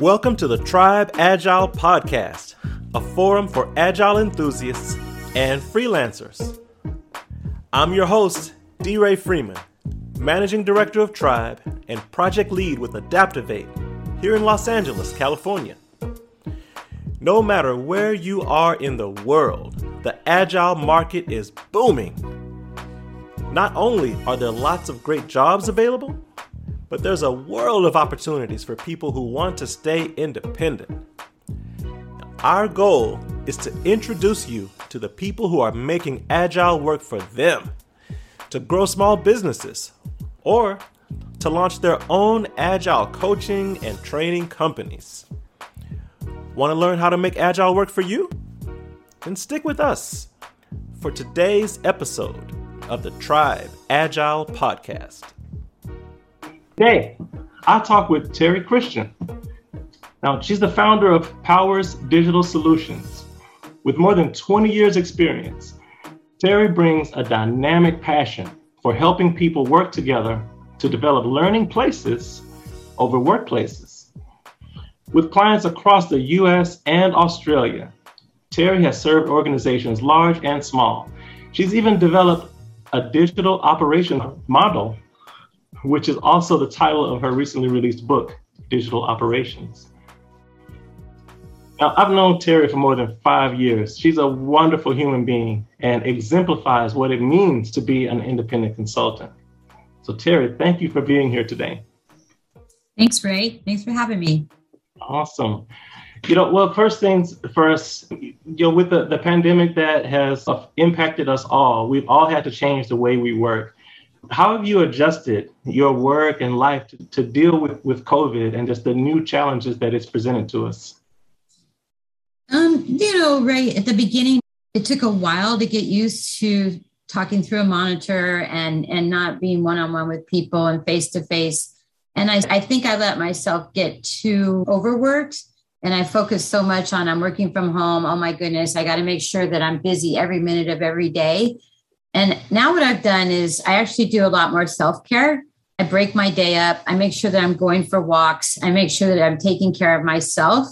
Welcome to the Tribe Agile Podcast, a forum for agile enthusiasts and freelancers. I'm your host, D. Ray Freeman, Managing Director of Tribe and Project Lead with Adaptivate here in Los Angeles, California. No matter where you are in the world, the agile market is booming. Not only are there lots of great jobs available, but there's a world of opportunities for people who want to stay independent. Our goal is to introduce you to the people who are making agile work for them, to grow small businesses, or to launch their own agile coaching and training companies. Want to learn how to make agile work for you? Then stick with us for today's episode of the Tribe Agile Podcast. Today, I'll talk with Teri Christian. Now, she's the founder of Powers Digital Solutions. With more than 20 years' experience, Teri brings a dynamic passion for helping people work together to develop learning places over workplaces. With clients across the US and Australia, Teri has served organizations large and small. She's even developed a digital operation model which is also the title of her recently released book, Digital Operations. Now, I've known Teri for more than five years. She's a wonderful human being and exemplifies what it means to be an independent consultant. So, Teri, thank you for being here today. Thanks, Ray. Thanks for having me. Awesome. You know, well, first things first, you know, with the, the pandemic that has impacted us all, we've all had to change the way we work. How have you adjusted your work and life to, to deal with, with COVID and just the new challenges that it's presented to us? Um, you know, right at the beginning, it took a while to get used to talking through a monitor and and not being one-on-one with people and face to face. And I, I think I let myself get too overworked and I focused so much on I'm working from home. Oh my goodness, I got to make sure that I'm busy every minute of every day. And now what I've done is I actually do a lot more self care. I break my day up. I make sure that I'm going for walks. I make sure that I'm taking care of myself.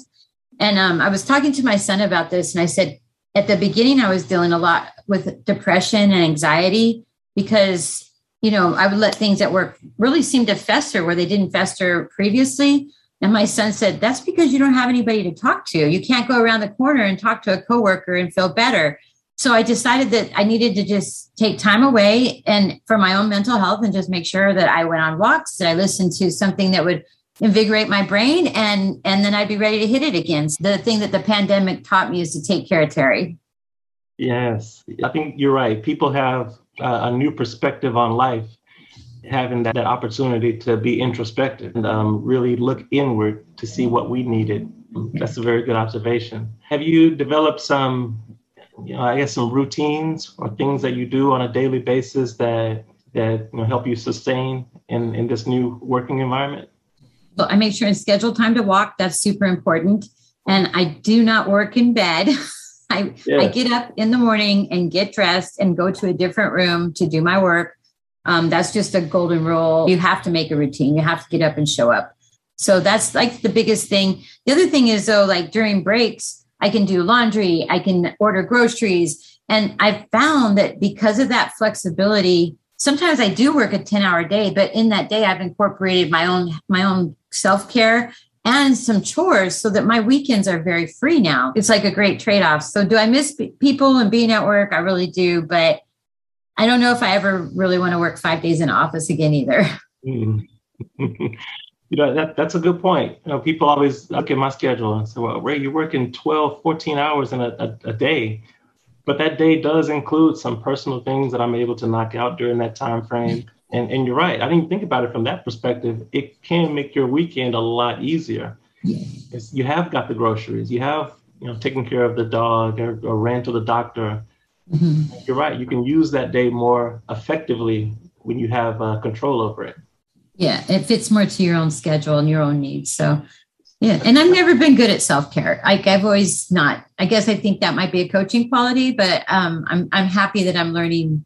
And um, I was talking to my son about this, and I said, at the beginning, I was dealing a lot with depression and anxiety because, you know, I would let things at work really seem to fester where they didn't fester previously. And my son said, That's because you don't have anybody to talk to. You can't go around the corner and talk to a coworker and feel better. So I decided that I needed to just take time away and for my own mental health and just make sure that I went on walks, that I listened to something that would invigorate my brain and and then I'd be ready to hit it again. The thing that the pandemic taught me is to take care of Teri. Yes, I think you're right. People have uh, a new perspective on life, having that, that opportunity to be introspective and um, really look inward to see what we needed. That's a very good observation. Have you developed some you know, I guess some routines or things that you do on a daily basis that that you know, help you sustain in in this new working environment? Well, I make sure I schedule time to walk. That's super important. And I do not work in bed. I, yeah. I get up in the morning and get dressed and go to a different room to do my work. Um, that's just a golden rule. You have to make a routine. You have to get up and show up. So that's like the biggest thing. The other thing is though, like during breaks, I can do laundry, I can order groceries. And I've found that because of that flexibility, sometimes I do work a 10 hour day, but in that day I've incorporated my own my own self-care and some chores so that my weekends are very free now. It's like a great trade-off. So do I miss people and being at work? I really do, but I don't know if I ever really want to work 5 days in office again either. Mm. You know, that, that's a good point. You know, people always look at my schedule and say, well, Ray, you're working 12, 14 hours in a, a, a day. But that day does include some personal things that I'm able to knock out during that time frame. And, and you're right. I didn't think about it from that perspective. It can make your weekend a lot easier. It's, you have got the groceries. You have, you know, taken care of the dog or, or ran to the doctor. Mm-hmm. You're right. You can use that day more effectively when you have uh, control over it. Yeah, it fits more to your own schedule and your own needs. So, yeah. And I've never been good at self care. Like I've always not. I guess I think that might be a coaching quality, but um, I'm I'm happy that I'm learning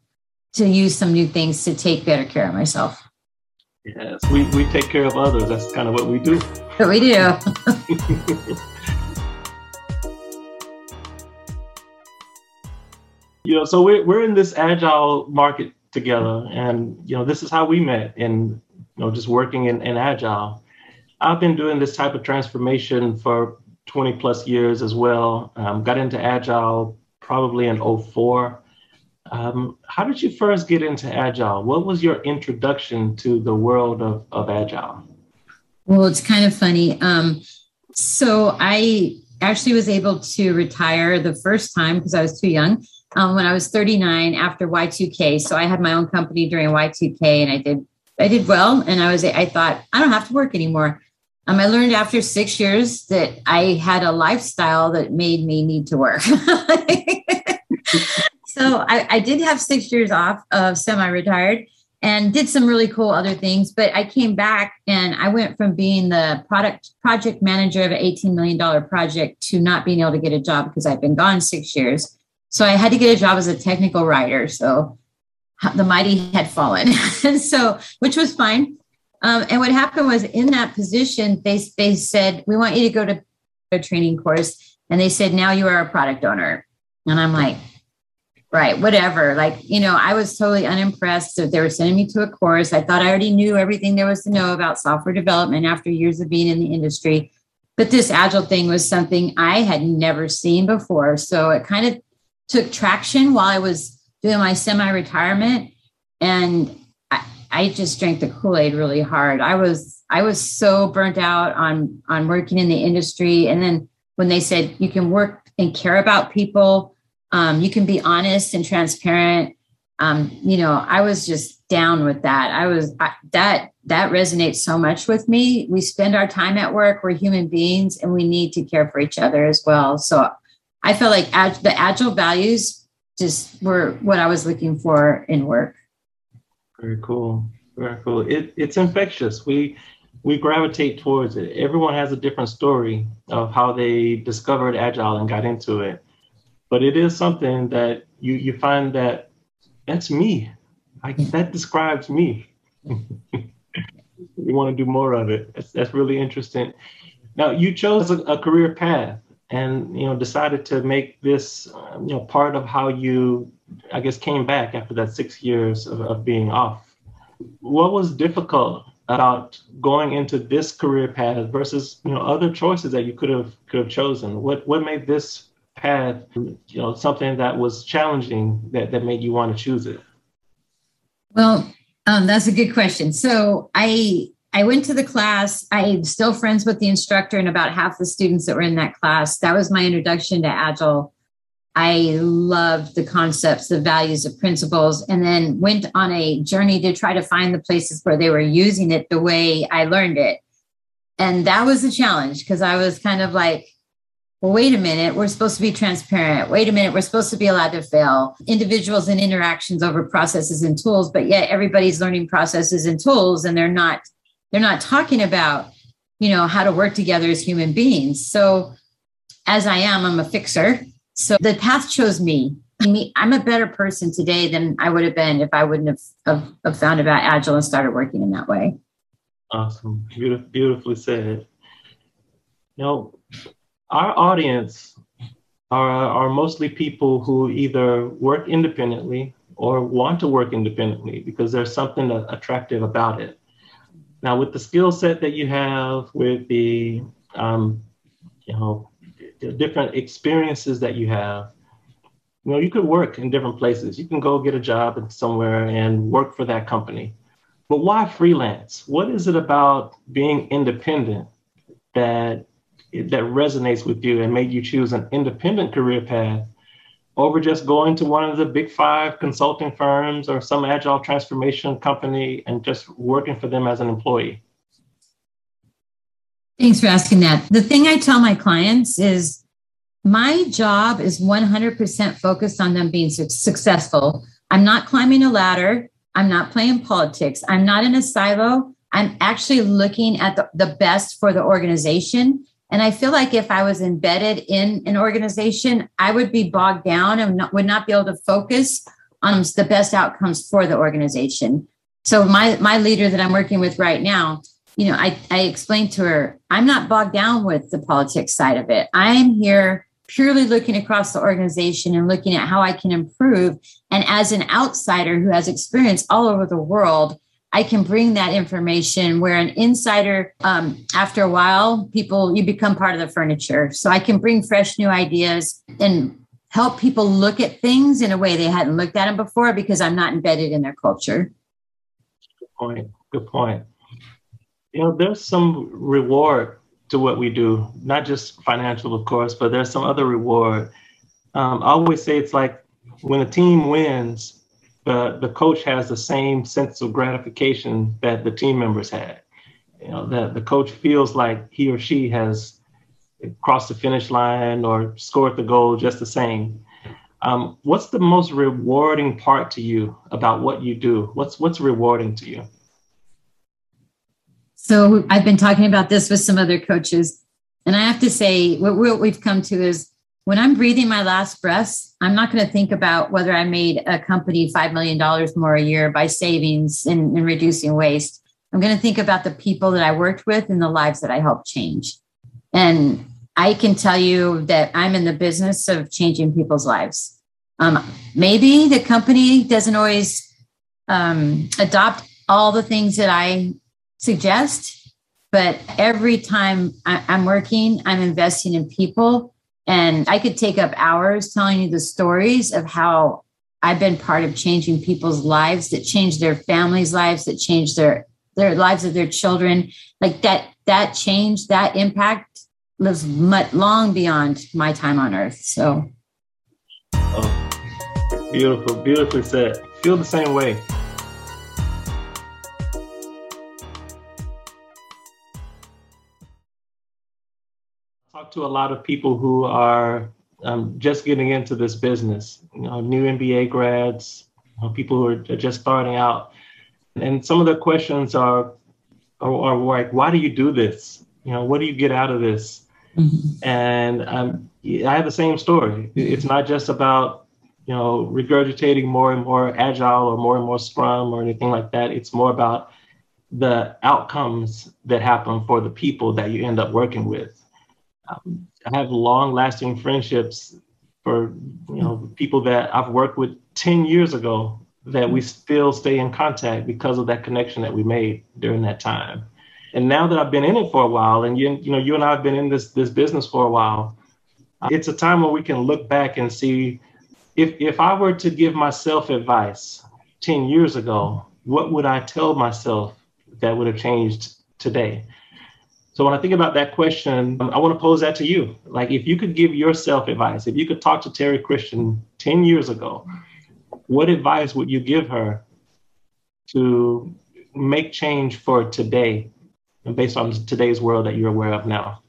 to use some new things to take better care of myself. Yes, we, we take care of others. That's kind of what we do. What we do. you know, so we're, we're in this agile market together and, you know, this is how we met in, you know, just working in, in agile. I've been doing this type of transformation for 20 plus years as well. Um, got into agile probably in 04 um, how did you first get into Agile? What was your introduction to the world of, of Agile? Well, it's kind of funny. Um, so I actually was able to retire the first time because I was too young um, when I was 39 after Y2K. So I had my own company during Y2K and I did I did well. And I was I thought I don't have to work anymore. Um, I learned after six years that I had a lifestyle that made me need to work. so I, I did have six years off of semi-retired and did some really cool other things but i came back and i went from being the product project manager of an $18 million project to not being able to get a job because i've been gone six years so i had to get a job as a technical writer so the mighty had fallen. And so which was fine. Um, and what happened was in that position they, they said we want you to go to a training course. And they said now you are a product owner. And i'm like right whatever. Like you know i was totally unimpressed so they were sending me to a course. I thought i already knew everything there was to know about software development after years of being in the industry. But this agile thing was something i had never seen before. So it kind of took traction while i was doing my semi-retirement and I, I just drank the kool-aid really hard. I was i was so burnt out on on working in the industry. And then when they said you can work and care about people um, you can be honest and transparent um, you know i was just down with that. I was I, that that resonates so much with me. We spend our time at work. We're human beings and we need to care for each other as well. So i felt like ag- the agile values just were what i was looking for in work very cool very cool it, it's infectious we we gravitate towards it everyone has a different story of how they discovered agile and got into it but it is something that you you find that that's me. Like that describes me. you want to do more of it. That's, that's really interesting. Now you chose a, a, career path and you know decided to make this uh, you know part of how you I guess came back after that six years of, of being off. What was difficult about going into this career path versus you know other choices that you could have could have chosen? What what made this path, you know, something that was challenging that, that made you want to choose it? Well, um, that's a good question. So I I went to the class. I'm still friends with the instructor and about half the students that were in that class. That was my introduction to Agile. I loved the concepts, the values, the principles, and then went on a journey to try to find the places where they were using it the way I learned it. And that was a challenge because I was kind of like, well, wait a minute, we're supposed to be transparent. Wait a minute, we're supposed to be allowed to fail. Individuals and interactions over processes and tools, but yet everybody's learning processes and tools and they're not they're not talking about, you know, how to work together as human beings. So as I am, I'm a fixer. So the path chose me. I'm a better person today than I would have been if I wouldn't have, have, have found about Agile and started working in that way. Awesome. Beautiful, beautifully said. You know, our audience are, are mostly people who either work independently or want to work independently because there's something attractive about it. Now, with the skill set that you have, with the um, you know different experiences that you have, you know you could work in different places. You can go get a job somewhere and work for that company. But why freelance? What is it about being independent that that resonates with you and made you choose an independent career path over just going to one of the big five consulting firms or some agile transformation company and just working for them as an employee? Thanks for asking that. The thing I tell my clients is my job is 100% focused on them being successful. I'm not climbing a ladder. I'm not playing politics. I'm not in a silo. I'm actually looking at the, the best for the organization and I feel like if I was embedded in an organization, I would be bogged down and not, would not be able to focus on the best outcomes for the organization. So my my leader that I'm working with right now, you know, I, I explained to her, I'm not bogged down with the politics side of it. I'm here purely looking across the organization and looking at how I can improve. And as an outsider who has experience all over the world, I can bring that information where an insider, um, after a while, people, you become part of the furniture. So I can bring fresh new ideas and help people look at things in a way they hadn't looked at them before because I'm not embedded in their culture. Good point. Good point. You know, there's some reward to what we do, not just financial, of course, but there's some other reward. Um, I always say it's like when a team wins, the, the coach has the same sense of gratification that the team members had. You know, that the coach feels like he or she has crossed the finish line or scored the goal just the same. Um, what's the most rewarding part to you about what you do? What's what's rewarding to you? So I've been talking about this with some other coaches, and I have to say what we've come to is when I'm breathing my last breaths, I'm not going to think about whether I made a company $5 million more a year by savings and, and reducing waste. I'm going to think about the people that I worked with and the lives that I helped change. And I can tell you that I'm in the business of changing people's lives. Um, maybe the company doesn't always um, adopt all the things that I suggest, but every time I, I'm working, I'm investing in people and I could take up hours telling you the stories of how I've been part of changing people's lives that changed their families' lives, that changed their their lives of their children. Like that, that change, that impact lives much long beyond my time on earth. So oh, beautiful, beautifully said. Feel the same way. To a lot of people who are um, just getting into this business, you know, new MBA grads, you know, people who are just starting out. And some of the questions are, are, are, like, why do you do this? You know, what do you get out of this? Mm-hmm. And um, I have the same story. It's not just about, you know, regurgitating more and more agile or more and more scrum or anything like that. It's more about the outcomes that happen for the people that you end up working with. I have long lasting friendships for you know people that I've worked with 10 years ago that we still stay in contact because of that connection that we made during that time. And now that I've been in it for a while, and you, you know, you and I have been in this this business for a while, it's a time where we can look back and see if if I were to give myself advice 10 years ago, what would I tell myself that would have changed today? So when I think about that question, I want to pose that to you. Like if you could give yourself advice, if you could talk to Teri Christian 10 years ago, what advice would you give her to make change for today based on today's world that you're aware of now?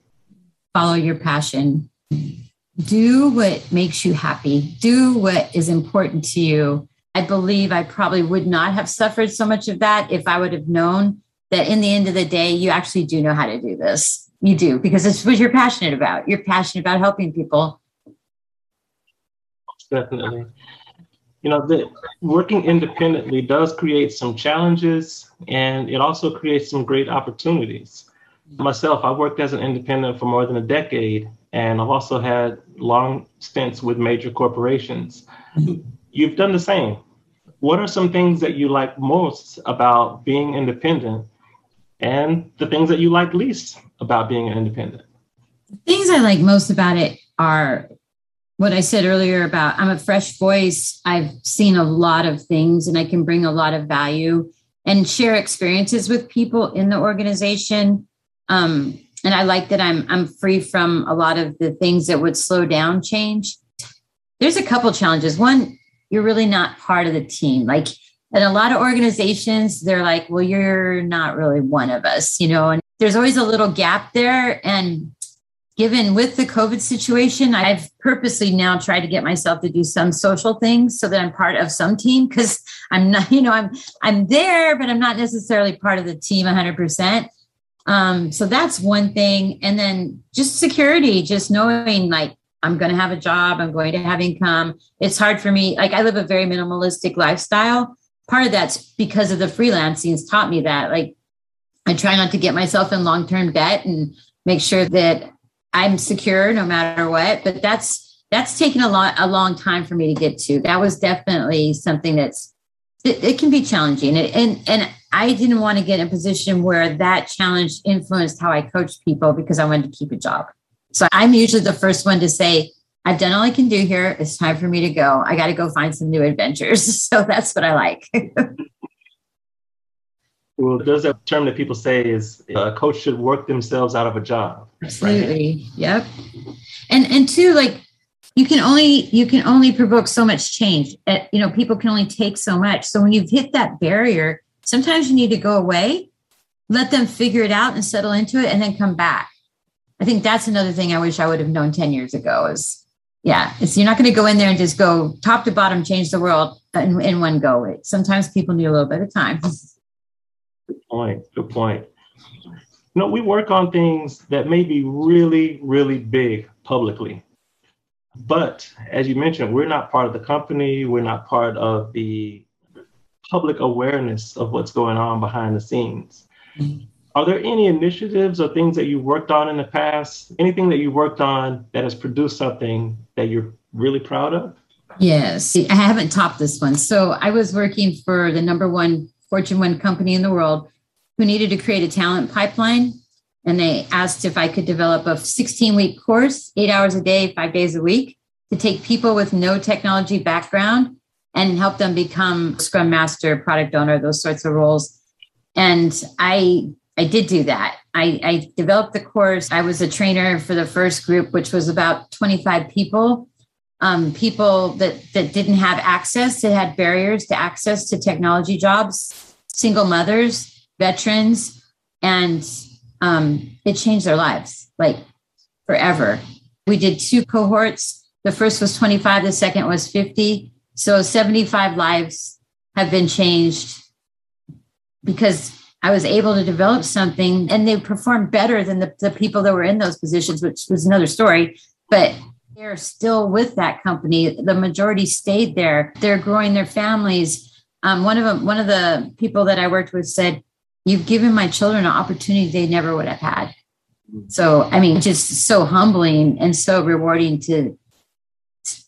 Follow your passion. Do what makes you happy. Do what is important to you. I believe I probably would not have suffered so much of that if I would have known that in the end of the day, you actually do know how to do this. You do because it's what you're passionate about. You're passionate about helping people. Definitely. You know, the, working independently does create some challenges and it also creates some great opportunities. Myself, I've worked as an independent for more than a decade, and I've also had long stints with major corporations. You've done the same. What are some things that you like most about being independent and the things that you like least about being an independent. The things I like most about it are what I said earlier about I'm a fresh voice. I've seen a lot of things and I can bring a lot of value and share experiences with people in the organization. Um, and I like that I'm I'm free from a lot of the things that would slow down change. There's a couple challenges. One, you're really not part of the team. Like and a lot of organizations, they're like, well, you're not really one of us, you know, and there's always a little gap there. And given with the COVID situation, I've purposely now tried to get myself to do some social things so that I'm part of some team because I'm not, you know, I'm I'm there, but I'm not necessarily part of the team 100%. Um, so that's one thing. And then just security, just knowing like I'm going to have a job, I'm going to have income. It's hard for me. Like I live a very minimalistic lifestyle. Part of that's because of the freelancing taught me that. Like I try not to get myself in long-term debt and make sure that I'm secure no matter what. But that's that's taken a lot a long time for me to get to. That was definitely something that's it, it can be challenging. And, and and I didn't want to get in a position where that challenge influenced how I coach people because I wanted to keep a job. So I'm usually the first one to say, I've done all I can do here. It's time for me to go. I got to go find some new adventures. So that's what I like. well, there's a term that people say is a coach should work themselves out of a job. Absolutely. Right? Yep. And and two, like you can only you can only provoke so much change. Uh, you know, people can only take so much. So when you've hit that barrier, sometimes you need to go away, let them figure it out and settle into it, and then come back. I think that's another thing I wish I would have known 10 years ago is yeah, it's you're not going to go in there and just go top to bottom, change the world in, in one go. Sometimes people need a little bit of time. Good point. Good point. You know, we work on things that may be really, really big publicly. But as you mentioned, we're not part of the company. We're not part of the public awareness of what's going on behind the scenes. Mm-hmm. Are there any initiatives or things that you worked on in the past? Anything that you worked on that has produced something that you're really proud of? Yes, I haven't topped this one. So I was working for the number one Fortune 1 company in the world who needed to create a talent pipeline. And they asked if I could develop a 16 week course, eight hours a day, five days a week, to take people with no technology background and help them become Scrum Master, product owner, those sorts of roles. And I I did do that. I, I, developed the course. I was a trainer for the first group, which was about 25 people, um, people that, that didn't have access, that had barriers to access to technology jobs, single mothers, veterans, and um, it changed their lives like forever. We did two cohorts. The first was 25, the second was 50. So 75 lives have been changed because I was able to develop something and they performed better than the, the people that were in those positions, which was another story. But they're still with that company. The majority stayed there. They're growing their families. Um, one of them, one of the people that I worked with said, "You've given my children an opportunity they never would have had." So, I mean, just so humbling and so rewarding to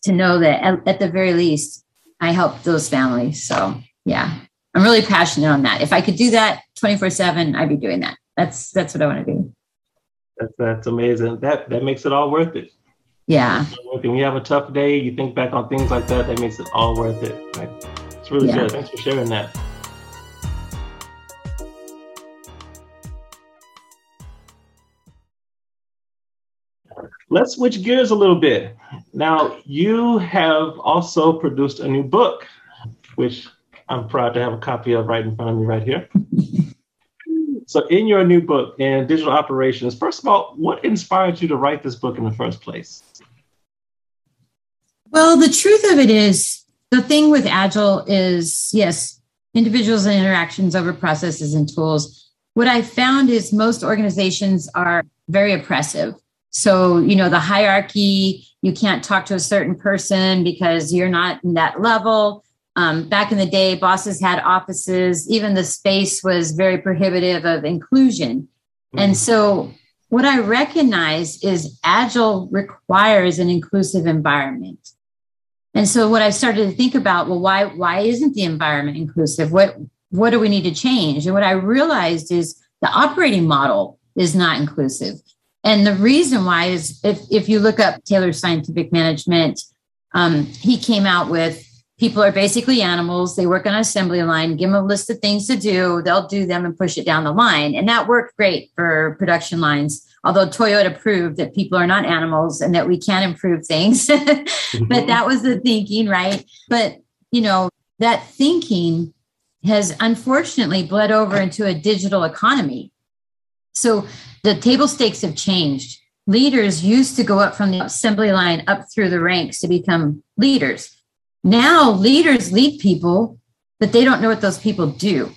to know that at, at the very least, I helped those families. So, yeah. I'm really passionate on that. If I could do that 24 seven, I'd be doing that. That's, that's what I want to do. That's, that's amazing. That, that makes it all worth it. Yeah. When you have a tough day, you think back on things like that, that makes it all worth it. Right? It's really yeah. good. Thanks for sharing that. Let's switch gears a little bit. Now, you have also produced a new book, which I'm proud to have a copy of right in front of me right here. so, in your new book in digital operations, first of all, what inspired you to write this book in the first place? Well, the truth of it is, the thing with Agile is yes, individuals and interactions over processes and tools. What I found is most organizations are very oppressive. So, you know, the hierarchy, you can't talk to a certain person because you're not in that level. Um, back in the day, bosses had offices. Even the space was very prohibitive of inclusion. Mm-hmm. And so, what I recognize is Agile requires an inclusive environment. And so, what I started to think about, well, why why isn't the environment inclusive? What what do we need to change? And what I realized is the operating model is not inclusive. And the reason why is if, if you look up Taylor's scientific management, um, he came out with people are basically animals. They work on an assembly line, give them a list of things to do, they'll do them and push it down the line. And that worked great for production lines. Although Toyota proved that people are not animals and that we can improve things. mm-hmm. But that was the thinking, right? But, you know, that thinking has unfortunately bled over into a digital economy. So the table stakes have changed. Leaders used to go up from the assembly line up through the ranks to become leaders now leaders lead people, but they don't know what those people do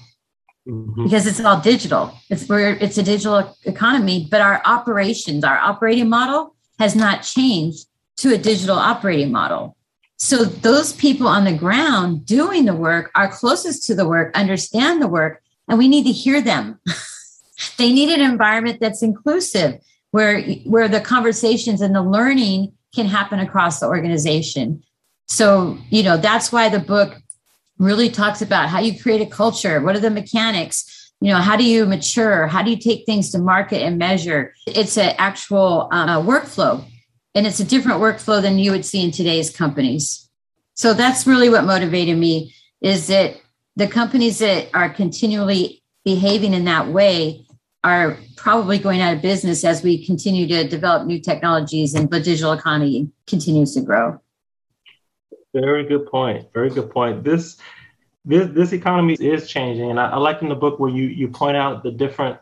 mm-hmm. because it's all digital. It's where it's a digital economy, but our operations, our operating model has not changed to a digital operating model. So those people on the ground doing the work are closest to the work, understand the work, and we need to hear them. they need an environment that's inclusive where where the conversations and the learning can happen across the organization. So, you know, that's why the book really talks about how you create a culture, what are the mechanics, you know, how do you mature, how do you take things to market and measure. It's an actual uh, workflow and it's a different workflow than you would see in today's companies. So that's really what motivated me is that the companies that are continually behaving in that way are probably going out of business as we continue to develop new technologies and the digital economy continues to grow. Very good point. Very good point. This this this economy is changing, and I, I like in the book where you you point out the different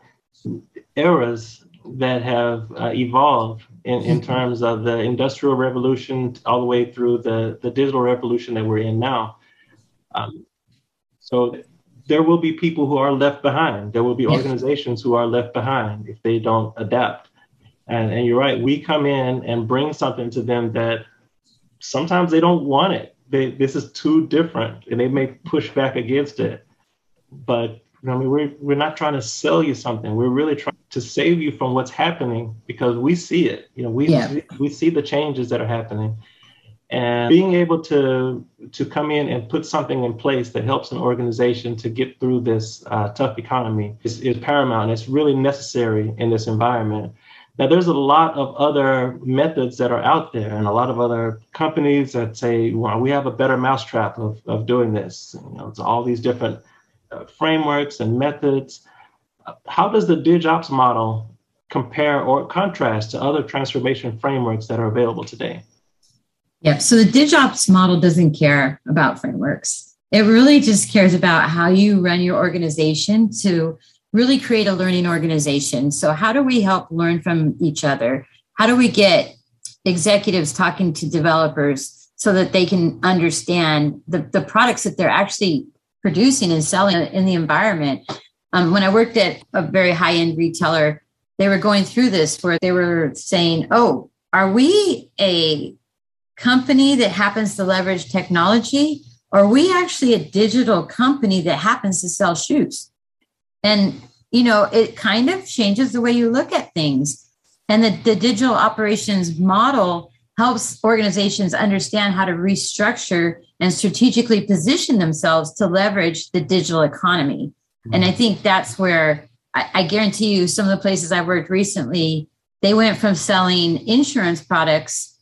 eras that have uh, evolved in, in terms of the industrial revolution all the way through the the digital revolution that we're in now. Um, so there will be people who are left behind. There will be organizations who are left behind if they don't adapt. And, and you're right, we come in and bring something to them that sometimes they don't want it. They, this is too different and they may push back against it. But I mean, we're, we're not trying to sell you something. We're really trying to save you from what's happening because we see it. You know, we, yeah. we, we see the changes that are happening and being able to to come in and put something in place that helps an organization to get through this uh, tough economy is, is paramount. And it's really necessary in this environment. Now, there's a lot of other methods that are out there, and a lot of other companies that say, well, we have a better mousetrap of, of doing this. You know, it's all these different uh, frameworks and methods. How does the DigOps model compare or contrast to other transformation frameworks that are available today? Yep. So the DigOps model doesn't care about frameworks. It really just cares about how you run your organization to really create a learning organization. So, how do we help learn from each other? How do we get executives talking to developers so that they can understand the, the products that they're actually producing and selling in the environment? Um, when I worked at a very high end retailer, they were going through this where they were saying, Oh, are we a company that happens to leverage technology? Or are we actually a digital company that happens to sell shoes? And, you know, it kind of changes the way you look at things. And the, the digital operations model helps organizations understand how to restructure and strategically position themselves to leverage the digital economy. And I think that's where I, I guarantee you some of the places I worked recently, they went from selling insurance products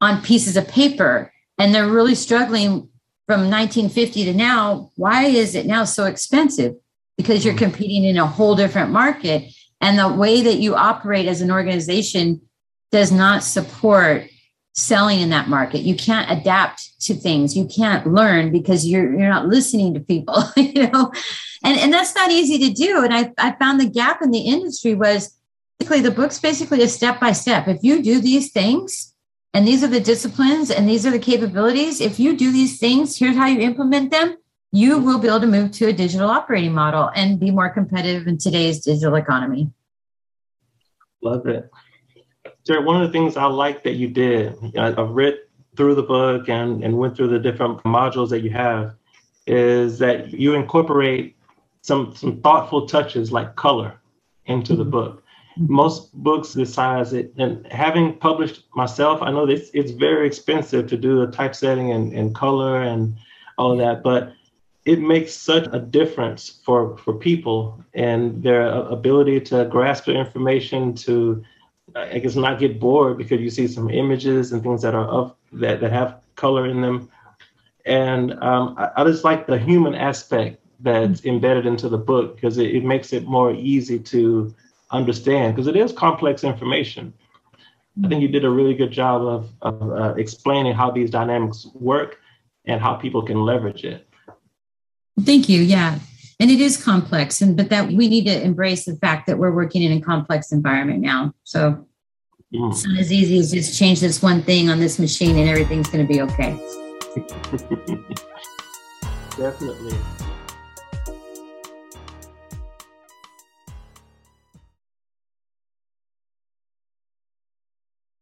on pieces of paper and they're really struggling from 1950 to now why is it now so expensive because you're mm-hmm. competing in a whole different market and the way that you operate as an organization does not support selling in that market you can't adapt to things you can't learn because you're you're not listening to people you know and and that's not easy to do and i i found the gap in the industry was basically the book's basically a step by step if you do these things and these are the disciplines and these are the capabilities. If you do these things, here's how you implement them. You will be able to move to a digital operating model and be more competitive in today's digital economy. Love it. Jared, one of the things I like that you did, I've read through the book and, and went through the different modules that you have, is that you incorporate some some thoughtful touches like color into the mm-hmm. book most books this size it, and having published myself i know this it's very expensive to do the typesetting and, and color and all of that but it makes such a difference for for people and their ability to grasp the information to i guess not get bored because you see some images and things that are of that, that have color in them and um, I, I, just like the human aspect that's embedded into the book because it, it makes it more easy to understand because it is complex information. I think you did a really good job of, of uh, explaining how these dynamics work and how people can leverage it. Thank you. Yeah. And it is complex, and but that we need to embrace the fact that we're working in a complex environment now. So it's not as easy as just change this one thing on this machine and everything's going to be okay. Definitely.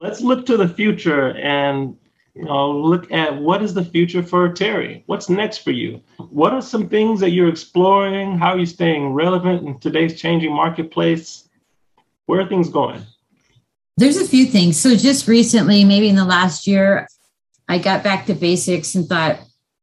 Let's look to the future and you know, look at what is the future for Teri? What's next for you? What are some things that you're exploring? How are you staying relevant in today's changing marketplace? Where are things going? There's a few things. So just recently, maybe in the last year, I got back to basics and thought,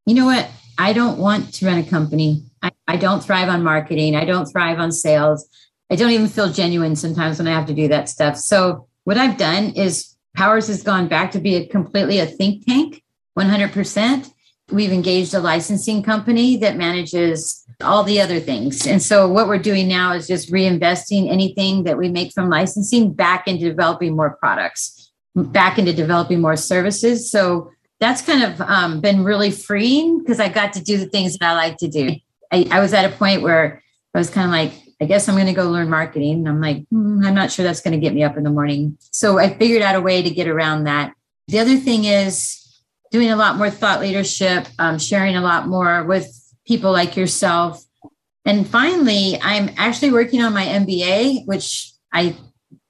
you know what? I don't want to run a company. I, I don't thrive on marketing. I don't thrive on sales. I don't even feel genuine sometimes when I have to do that stuff. So what I've done is Powers has gone back to be a completely a think tank, 100%. We've engaged a licensing company that manages all the other things. And so what we're doing now is just reinvesting anything that we make from licensing back into developing more products, back into developing more services. So that's kind of um, been really freeing because I got to do the things that I like to do. I, I was at a point where I was kind of like, I guess I'm going to go learn marketing. I'm like, hmm, I'm not sure that's going to get me up in the morning. So I figured out a way to get around that. The other thing is doing a lot more thought leadership, um, sharing a lot more with people like yourself. And finally, I'm actually working on my MBA, which I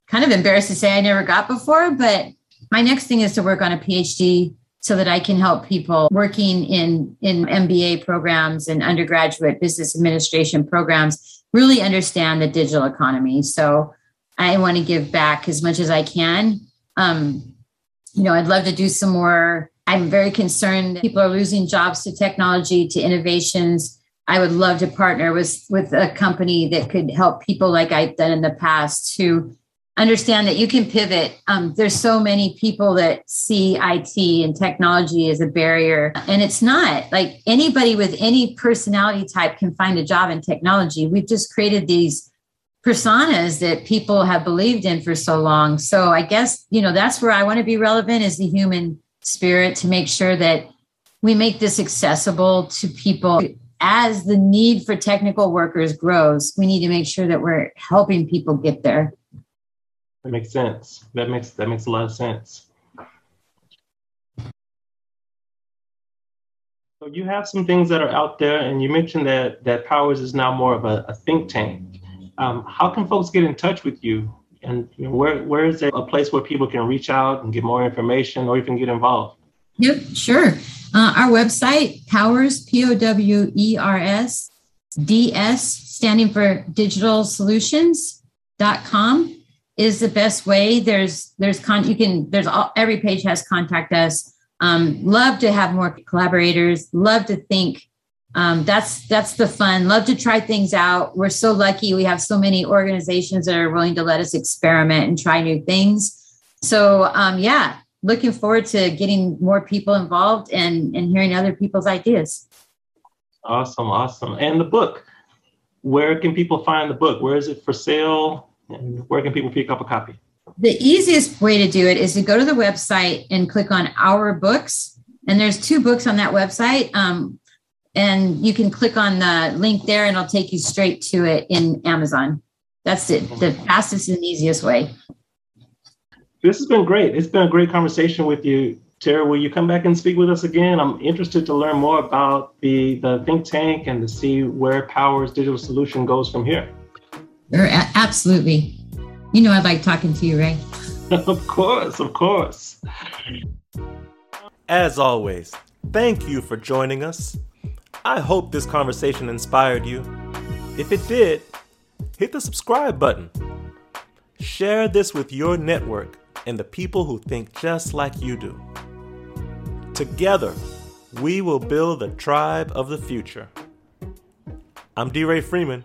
kind of embarrassed to say I never got before, but my next thing is to work on a PhD so that I can help people working in, in MBA programs and undergraduate business administration programs really understand the digital economy. So I want to give back as much as I can. Um, you know, I'd love to do some more. I'm very concerned people are losing jobs to technology, to innovations. I would love to partner with with a company that could help people like I've done in the past to understand that you can pivot. Um, there's so many people that see IT and technology as a barrier, and it's not. Like anybody with any personality type can find a job in technology. We've just created these personas that people have believed in for so long. So I guess, you know, that's where I want to be relevant is the human spirit to make sure that we make this accessible to people as the need for technical workers grows we need to make sure that we're helping people get there that makes sense. That makes that makes a lot of sense. So you have some things that are out there, and you mentioned that that Powers is now more of a, a think tank. Um, how can folks get in touch with you? And you know, where where is a place where people can reach out and get more information or even get involved? Yep, sure. Uh, our website, Powers, P O W E R S, D S, standing for Digital Solutions.com is the best way. There's there's con you can there's all every page has contact us. Um, love to have more collaborators. Love to think. Um, that's that's the fun. Love to try things out. We're so lucky we have so many organizations that are willing to let us experiment and try new things. So um, yeah, looking forward to getting more people involved and and hearing other people's ideas. Awesome, awesome. And the book, where can people find the book? Where is it for sale? And where can people pick up a copy? The easiest way to do it is to go to the website and click on Our Books. And there's two books on that website. Um, and you can click on the link there and it'll take you straight to it in Amazon. That's it, the fastest and easiest way. This has been great. It's been a great conversation with you. Tara, will you come back and speak with us again? I'm interested to learn more about the, the think tank and to see where Powers Digital Solution goes from here. Sure, absolutely. You know, I like talking to you, Ray. of course, of course. As always, thank you for joining us. I hope this conversation inspired you. If it did, hit the subscribe button. Share this with your network and the people who think just like you do. Together, we will build the tribe of the future. I'm D. Ray Freeman.